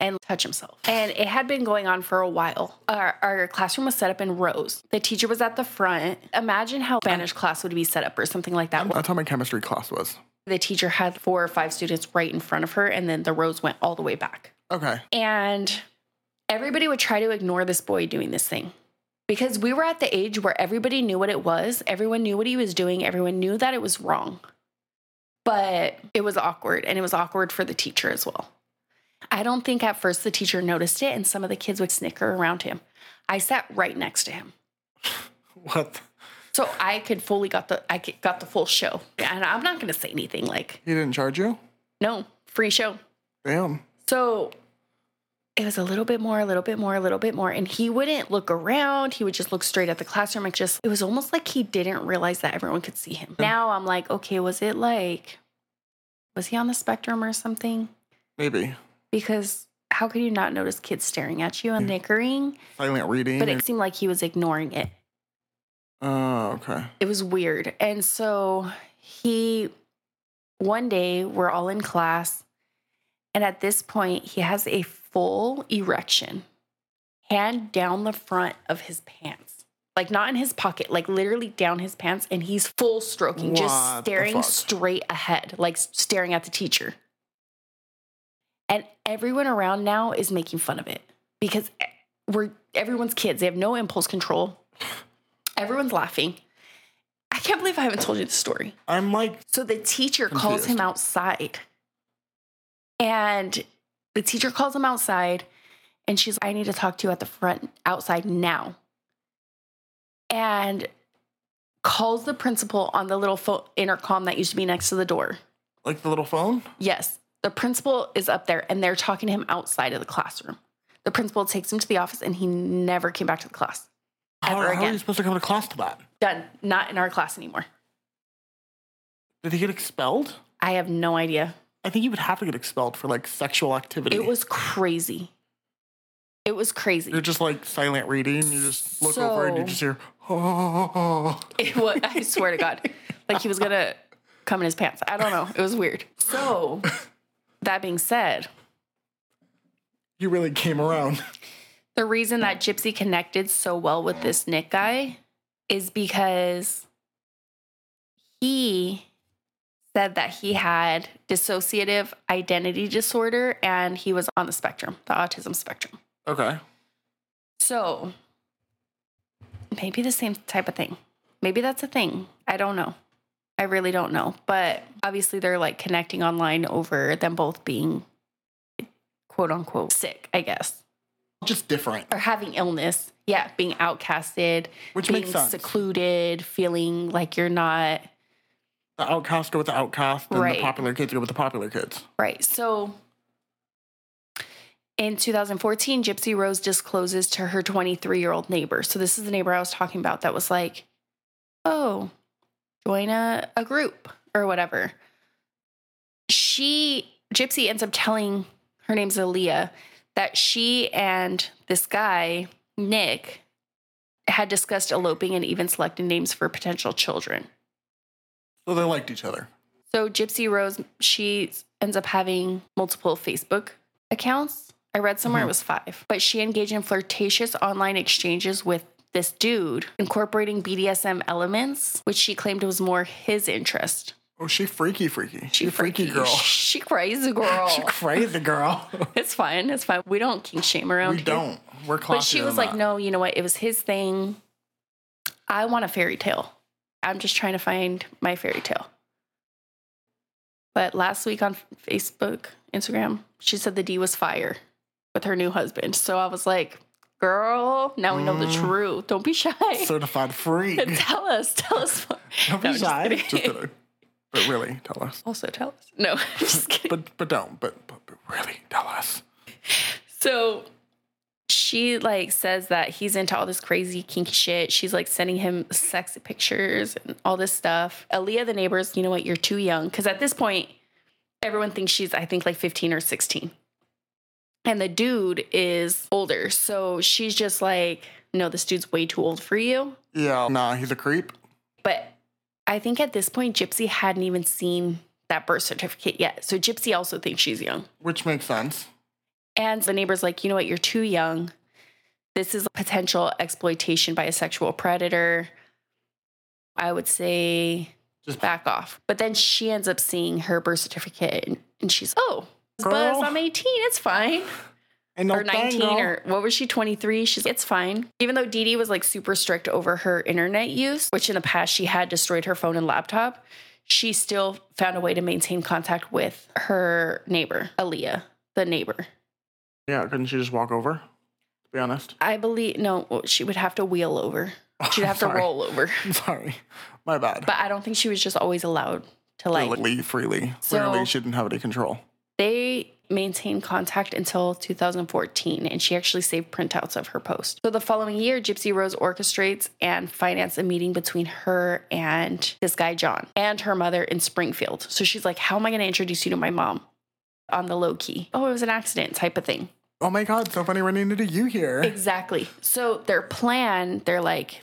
and touch himself. And it had been going on for a while. Our, our classroom was set up in rows. The teacher was at the front. Imagine how Spanish class would be set up or something like that. That's how my chemistry class was. The teacher had four or five students right in front of her, and then the rows went all the way back. Okay. And everybody would try to ignore this boy doing this thing because we were at the age where everybody knew what it was, everyone knew what he was doing, everyone knew that it was wrong. But it was awkward, and it was awkward for the teacher as well. I don't think at first the teacher noticed it, and some of the kids would snicker around him. I sat right next to him. What? So I could fully got the I got the full show. And I'm not going to say anything like, He didn't charge you? no, free show. Damn. So it was a little bit more, a little bit more, a little bit more. And he wouldn't look around. He would just look straight at the classroom. It just, it was almost like he didn't realize that everyone could see him. Now I'm like, okay, was it like, was he on the spectrum or something? Maybe. Because how could you not notice kids staring at you and nickering? Silent reading. But it seemed like he was ignoring it. Oh, okay. it was weird. And so he, one day, we're all in class. And at this point, he has a full erection, hand down the front of his pants. Like, not in his pocket, like literally down his pants. And he's full stroking, just What the staring straight ahead, like staring at the teacher. Everyone around now is making fun of it because we're everyone's kids. They have no impulse control. Everyone's laughing. I can't believe I haven't told you the story. I'm like, So the teacher calls him outside. And the teacher calls him outside And she's, I need to talk to you at the front outside now. And calls the principal on the little phone intercom that used to be next to the door. Like the little phone? Yes, the principal is up there and they're talking to him outside of the classroom. The principal takes him to the office and he never came back to the class. How, Ever how are again. you supposed to come to class to that? Done. Not in our class anymore. Did he get expelled? I have no idea. I think you would have to get expelled for like sexual activity. It was crazy. It was crazy. You're just like silent reading. You just look over and you just hear, oh. It was, I swear to God. Like he was going to come in his pants. I don't know. It was weird. So, that being said, You really came around. the reason that Gypsy connected so well with this Nick guy is because he said that he had dissociative identity disorder and he was on the spectrum, the autism spectrum. Okay. So maybe the same type of thing. Maybe that's a thing. I don't know. I really don't know. But obviously, they're like connecting online over them both being quote unquote sick, I guess, Just different. or having illness. Yeah, being outcasted, Which being makes sense. secluded, feeling like you're not The outcast go with the outcast, and Right. the popular kids go with the popular kids. Right. So in 2014, Gypsy Rose discloses to her 23 year old neighbor. So this is the neighbor I was talking about that was like, oh, join a, a group or whatever. She, Gypsy ends up telling her name's Aleah that she and this guy, Nick, had discussed eloping and even selected names for potential children. So they liked each other. So Gypsy Rose, she ends up having multiple Facebook accounts. I read somewhere Mhm. it was five, but she engaged in flirtatious online exchanges with this dude, incorporating BDSM elements, which she claimed was more his interest. Oh, she freaky, freaky. She She freaky girl. She crazy girl. She crazy girl. it's fine. It's fine. We don't kink shame around we here. don't. We're classy. But she was like, no, you know what? It was his thing. I want a fairy tale. I'm just trying to find my fairy tale. But last week on Facebook, Instagram, she said the D was fire with her new husband. So I was like, girl, now we know the Mm. truth. Don't be shy. Certified freak. tell us. Tell us more. Don't No, be just shy. kidding. Just kidding. But really, tell us. Also, tell us. No, just kidding. But but don't. But, but, but really, tell us. So she like says that he's into all this crazy kinky shit. She's like sending him sexy pictures and all this stuff. Aleah, the neighbors, you know what? You're too young. Because at this point, everyone thinks she's, I think, like 15 or 16. And the dude is older. So she's just like, no, this dude's way too old for you. Yeah. Nah, he's a creep. But I think at this point, Gypsy hadn't even seen that birth certificate yet. So Gypsy also thinks she's young. Which makes sense. And the neighbor's like, you know what, you're too young. This is potential exploitation by a sexual predator. I would say Just back off. But then she ends up seeing her birth certificate and, she's, oh. Buzz, I'm 18. It's fine. and no or 19 thing, or what was she, 23? She's, it's fine. Even though Dee Dee was like super strict over her internet use, which in the past she had destroyed her phone and laptop, she still found a way to maintain contact with her neighbor, Aleah, the neighbor. Yeah, couldn't she just walk over? To be honest. I believe no, well, she would have to wheel over. She'd have to roll over. I'm sorry. My bad. But I don't think she was just always allowed to To, like. like, leave freely. So- Clearly, she didn't have any control. They maintained contact until 2014, and she actually saved printouts of her post. So the following year, Gypsy Rose orchestrates and finances a meeting between her and this guy John and her mother in Springfield. So she's like, "How am I going to introduce you to my mom?" On the low key. Oh, it was an accident type of thing. Oh my god, so funny running into you here. Exactly. So their plan, they're like,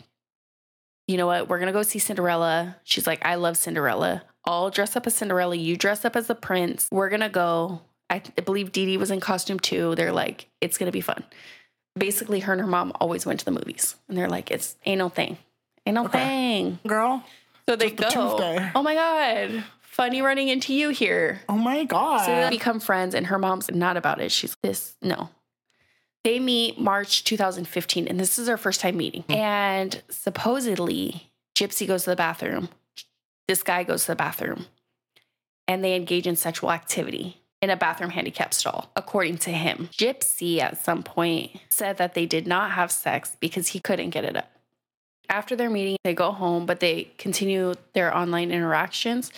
you know what? We're gonna go see Cinderella. She's like, I love Cinderella. I'll dress up as Cinderella. You dress up as the prince. We're gonna go. I, th- I believe Dee Dee was in costume too. They're like, it's gonna be fun. Basically, her and her mom always went to the movies, and they're like, it's ain't no thing, ain't no Okay. thing. Girl. So they go. Tuesday. Oh my god, funny running into you here. Oh my god. So they become friends, and her mom's not about it. She's this, no. They meet March 2015, and this is their first time meeting. Hmm. And supposedly, Gypsy goes to the bathroom. This guy goes to the bathroom, and they engage in sexual activity. in a bathroom handicap stall, according to him. Gypsy at some point said that they did not have sex because he couldn't get it up. After their meeting, they go home, but they continue their online interactions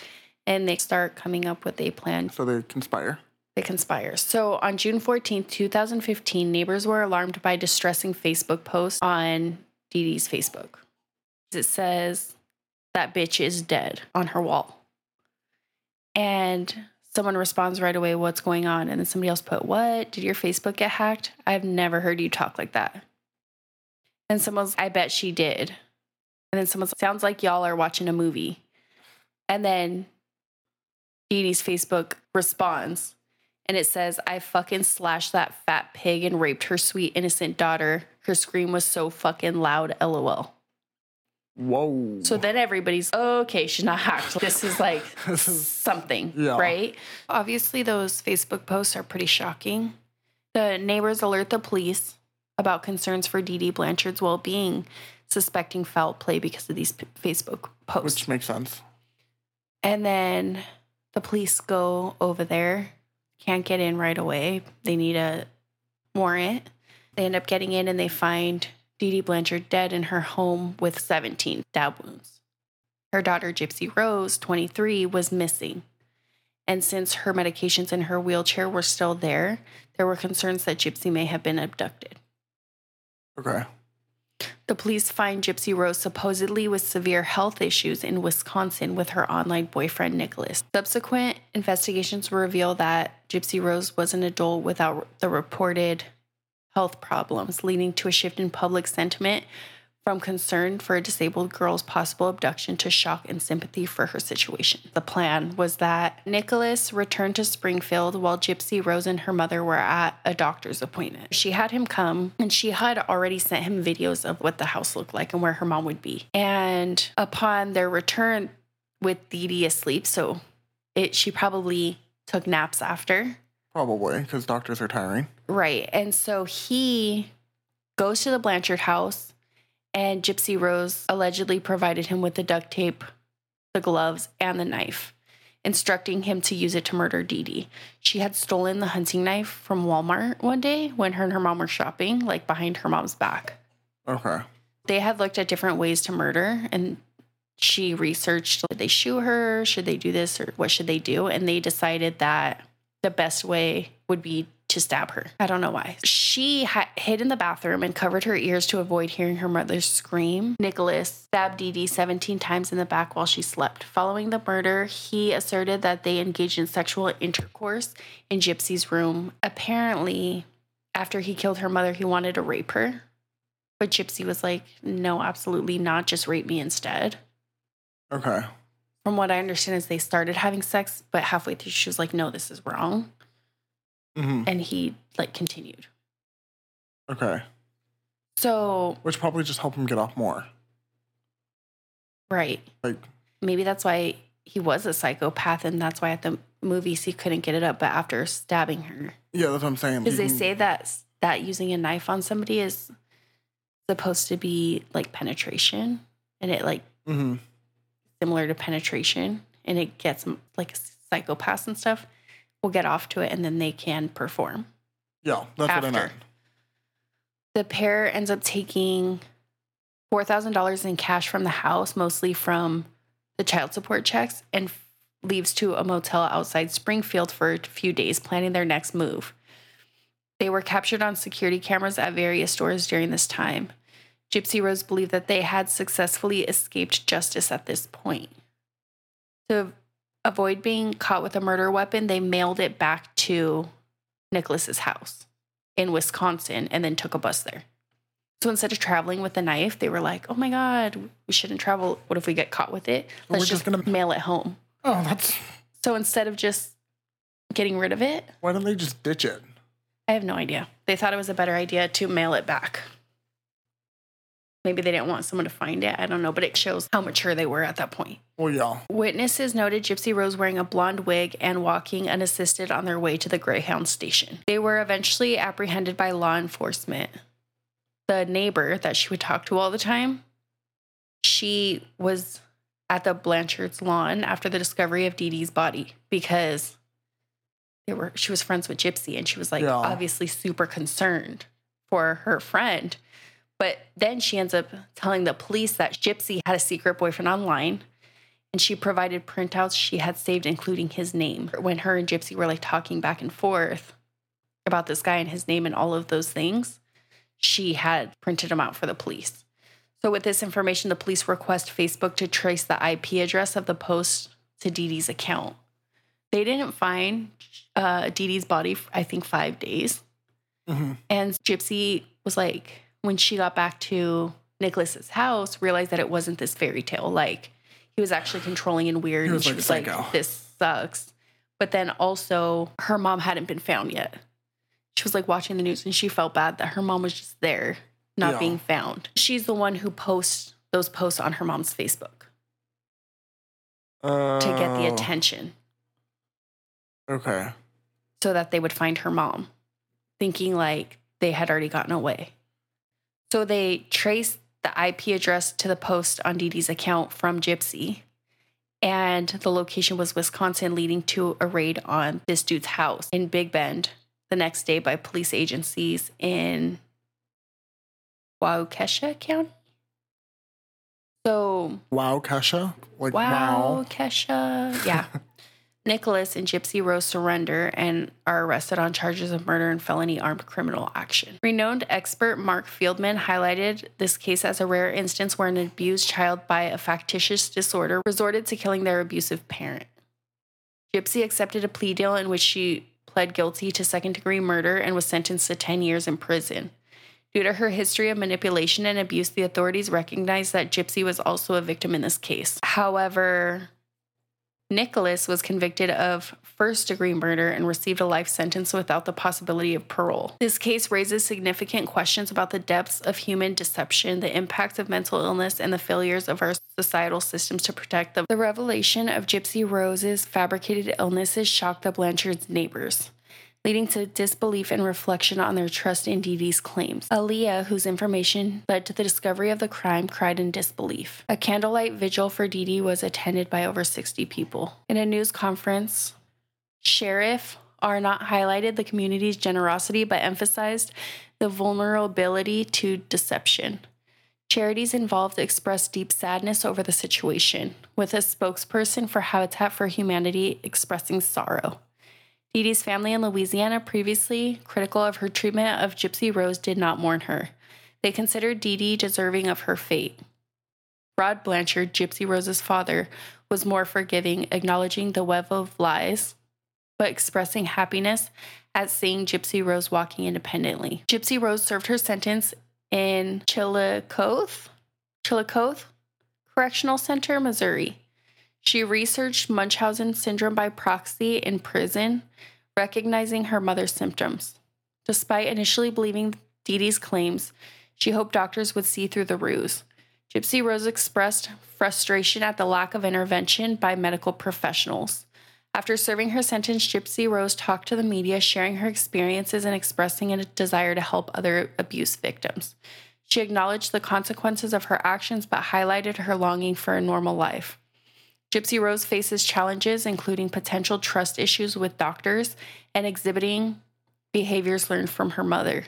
and they start coming up with a plan So they conspire. they conspire. So on June 14th, 2015, neighbors were alarmed by distressing Facebook posts on Dee Dee's Facebook. It says, That bitch is dead on her wall. And someone responds right away, What's going on? And then somebody else put, What? Did your Facebook get hacked? I've never heard you talk like that. And someone's, I bet she did. And then someone's, Sounds like y'all are watching a movie. And then Dee Dee's Facebook responds and it says, I fucking slashed that fat pig and raped her sweet innocent daughter. Her scream was so fucking loud, lol. Whoa. So then everybody's, okay, she's not hacked. This is like something, Yeah. right? Obviously, those Facebook posts are pretty shocking. The neighbors alert the police about concerns for Dee Dee Blanchard's well being, suspecting foul play because of these p- Facebook posts. Which makes sense. And then the police go over there, can't get in right away. They need a warrant. They end up getting in and they find Dee Dee Blanchard dead in her home with 17 stab wounds. Her daughter, Gypsy Rose, 23, was missing. And since her medications and her wheelchair were still there, there were concerns that Gypsy may have been abducted. Okay. The police find Gypsy Rose supposedly with severe health issues in Wisconsin with her online boyfriend Nicholas. Subsequent investigations reveal that Gypsy Rose was an adult without the reported health problems, leading to a shift in public sentiment from concern for a disabled girl's possible abduction to shock and sympathy for her situation. The plan was that Nicholas returned to Springfield while Gypsy Rose and her mother were at a doctor's appointment. She had him come and she had already sent him videos of what the house looked like and where her mom would be. And upon their return with Dee Dee asleep, so it she probably took naps after. Probably because doctors are tiring. Right. And so he goes to the Blanchard house, and Gypsy Rose allegedly provided him with the duct tape, the gloves, and the knife, instructing him to use it to murder Dee Dee. She had stolen the hunting knife from Walmart one day when her and her mom were shopping, like behind her mom's back. Okay. They had looked at different ways to murder, and she researched should they shoot her? Should they do this? Or what should they do? And they decided that the best way would be to stab her. I don't know why. She ha- hid in the bathroom and covered her ears to avoid hearing her mother scream. Nicholas stabbed Dee Dee 17 times in the back while she slept. Following the murder, he asserted that they engaged in sexual intercourse in Gypsy's room. Apparently, after he killed her mother, he wanted to rape her. But Gypsy was like, no, absolutely not. Just rape me instead. Okay. From what I understand, is they started having sex, but halfway through, she was like, no, this is wrong. Hmm And he like continued. Okay. So, Which probably just helped him get off more. right. Like, Maybe that's why he was a psychopath, and that's why at the movies he couldn't get it up. But after stabbing her, yeah, that's what I'm saying. because they can- say that that using a knife on somebody is supposed to be like penetration, and it like mm-hmm. similar to penetration, and it gets like psychopaths and stuff will get off to it, and then they can perform. Yeah, that's what I After. meant. The pair ends up taking four thousand dollars in cash from the house, mostly from the child support checks, and f- leaves to a motel outside Springfield for a few days, planning their next move. They were captured on security cameras at various stores during this time. Gypsy Rose believed that they had successfully escaped justice at this point. To avoid being caught with a murder weapon, they mailed it back to Nicholas's house in Wisconsin and then took a bus there. So instead of traveling with a knife, they were like, "Oh my god, we shouldn't travel. What if we get caught with it? We're Let's just just gonna- mail it home." Oh, that's So instead of just getting rid of it, why don't they just ditch it? I have no idea. They thought it was a better idea to mail it back. Maybe they didn't want someone to find it. I don't know, but it shows how mature they were at that point. Well, yeah. Witnesses noted Gypsy Rose wearing a blonde wig and walking unassisted on their way to the Greyhound station. They were eventually apprehended by law enforcement. The neighbor that she would talk to all the time, she was at the Blanchard's lawn after the discovery of Dee Dee's body because they were she was friends with Gypsy and she was like Yeah. obviously super concerned for her friend. But then she ends up telling the police that Gypsy had a secret boyfriend online and she provided printouts she had saved, including his name. When her and Gypsy were like talking back and forth about this guy and his name and all of those things, she had printed them out for the police. So, with this information, the police request Facebook to trace the IP address of the post to Dee Dee's account. They didn't find uh, Dee Dee's body, for, I think, five days. Mhm. And Gypsy was like, when she got back to Nicholas's house, realized that it wasn't this fairy tale. Like, he was actually controlling and weird. He was and she like was like, this sucks. But then also, her mom hadn't been found yet. She was like watching the news and she felt bad that her mom was just there, not Yeah. being found. She's the one who posts those posts on her mom's Facebook to get the Oh, attention Okay. so that they would find her mom, thinking like they had already gotten away. So they traced the IP address to the post on Dee Dee's account from Gypsy. And the location was Wisconsin, leading to a raid on this dude's house in Big Bend the next day by police agencies in Waukesha County. So Wow, Kesha. Like Wow, wow. Yeah. Nicholas and Gypsy Rose surrender and are arrested on charges of murder and felony armed criminal action. Renowned expert Marc Feldman highlighted this case as a rare instance where an abused child by a factitious disorder resorted to killing their abusive parent. Gypsy accepted a plea deal in which she pled guilty to second degree murder and was sentenced to 10 years in prison. Due to her history of manipulation and abuse, the authorities recognized that Gypsy was also a victim in this case. However, Nicholas was convicted of first degree murder and received a life sentence without the possibility of parole. This case raises significant questions about the depths of human deception, the impacts of mental illness, and the failures of our societal systems to protect them. The revelation of Gypsy Rose's fabricated illnesses shocked the Blanchard's neighbors leading to disbelief and reflection on their trust in Dee Dee's claims. Aleah, whose information led to the discovery of the crime, cried in disbelief. A candlelight vigil for Dee Dee was attended by over 60 people. In a news conference, Sheriff Arnott highlighted the community's generosity but emphasized the vulnerability to deception. Charities involved expressed deep sadness over the situation, with a spokesperson for Habitat for Humanity expressing sorrow. Dee Dee's family in Louisiana, previously critical of her treatment of Gypsy Rose, did not mourn her. They considered Dee Dee deserving of her fate. Rod Blanchard, Gypsy Rose's father, was more forgiving, acknowledging the web of lies, but expressing happiness at seeing Gypsy Rose walking independently. Gypsy Rose served her sentence in Chillicothe, Chillicothe Correctional Center, Missouri. She researched Munchausen syndrome by proxy in prison, recognizing her mother's symptoms. Despite initially believing Dee Dee's claims, she hoped doctors would see through the ruse. Gypsy Rose expressed frustration at the lack of intervention by medical professionals. After serving her sentence, Gypsy Rose talked to the media, sharing her experiences and expressing a desire to help other abuse victims. She acknowledged the consequences of her actions but highlighted her longing for a normal life. Gypsy Rose faces challenges, including potential trust issues with doctors and exhibiting behaviors learned from her mother.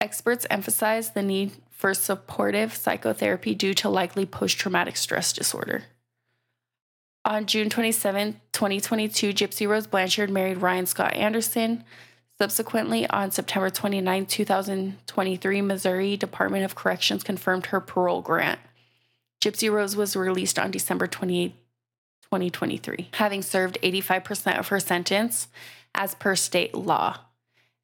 Experts emphasize the need for supportive psychotherapy due to likely post traumatic stress disorder. On June 27, 2022, Gypsy Rose Blanchard married Ryan Scott Anderson. Subsequently, on September 29, 2023, Missouri Department of Corrections confirmed her parole grant. Gypsy Rose was released on December 28, 2023, having served 85% of her sentence as per state law.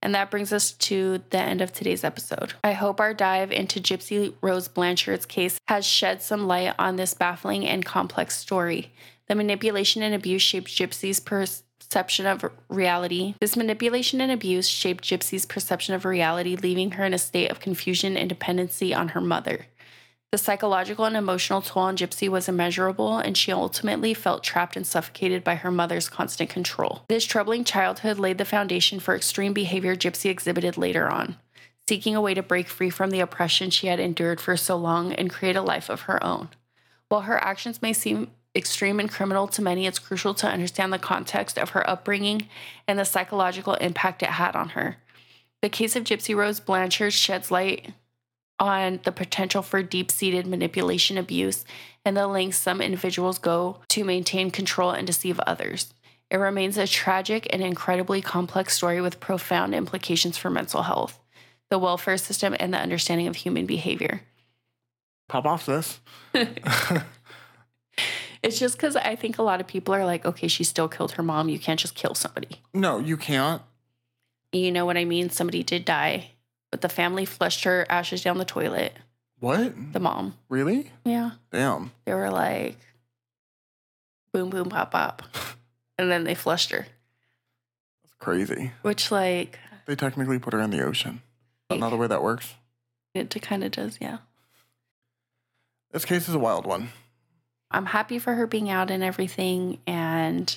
And that brings us to the end of today's episode. I hope our dive into Gypsy Rose Blanchard's case has shed some light on this baffling and complex story. The manipulation and abuse shaped Gypsy's perception of reality. This manipulation and abuse shaped Gypsy's perception of reality, leaving her in a state of confusion and dependency on her mother. The psychological and emotional toll on Gypsy was immeasurable, and she ultimately felt trapped and suffocated by her mother's constant control. This troubling childhood laid the foundation for extreme behavior Gypsy exhibited later on, seeking a way to break free from the oppression she had endured for so long and create a life of her own. While her actions may seem extreme and criminal to many, it's crucial to understand the context of her upbringing and the psychological impact it had on her. The case of Gypsy Rose Blanchard sheds light on the potential for deep seated manipulation abuse and the lengths some individuals go to maintain control and deceive others. It remains a tragic and incredibly complex story with profound implications for mental health, the welfare system, and the understanding of human behavior. Pop off, sis. It's just because I think a lot of people are like, okay, she still killed her mom. You can't just kill somebody. No, you can't. You know what I mean? Somebody did die, but the family flushed her ashes down the toilet. What? The mom. Really? Yeah. Damn. They were like, boom, boom, pop, pop. And then they flushed her, That's crazy. which, like, They technically put her in the ocean. Not the way that works. it kind of does, yeah. This case is a wild one. I'm happy for her being out and everything. And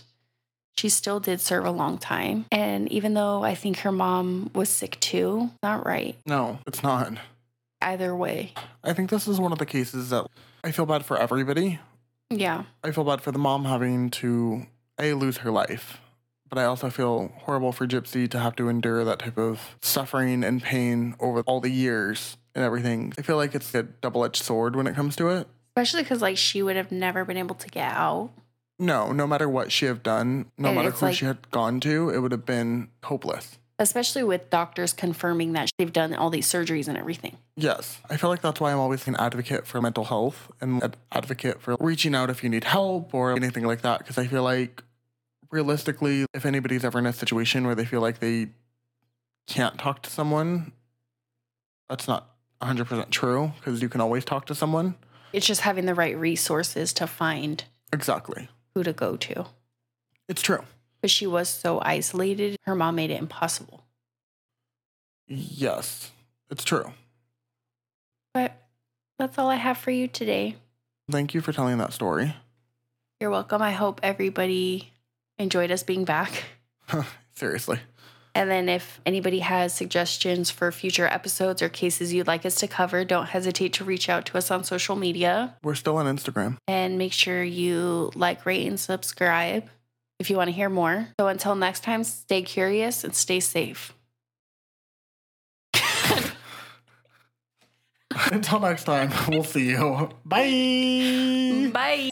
she still did serve a long time. And even though I think her mom was sick too, not right. No, it's not. Either way. I think this is one of the cases that I feel bad for everybody. Yeah. I feel bad for the mom having to a lose her life, but I also feel horrible for Gypsy to have to endure that type of suffering and pain over all the years and everything. I feel like it's a double-edged sword when it comes to it. Especially because, like, she would have never been able to get out. No, no matter what she had done, no And matter who like- she had gone to, it would have been hopeless. Especially with doctors confirming that they've done all these surgeries and everything. Yes, I feel like that's why I'm always an advocate for mental health and an advocate for reaching out if you need help or anything like that. Because I feel like realistically, if anybody's ever in a situation where they feel like they can't talk to someone, that's not 100% true because you can always talk to someone. It's just having the right resources to find Exactly. Who to go to. It's true. But she was so isolated, her mom made it impossible. Yes, it's true. But that's all I have for you today. Thank you for telling that story. You're welcome. I hope everybody enjoyed us being back. Seriously. And then, if anybody has suggestions for future episodes or cases you'd like us to cover, don't hesitate to reach out to us on social media We're still on Instagram. and make sure you like, rate, and subscribe if you want to hear more. So, until next time, stay curious and stay safe. Until next time, we'll see you. Bye. Bye.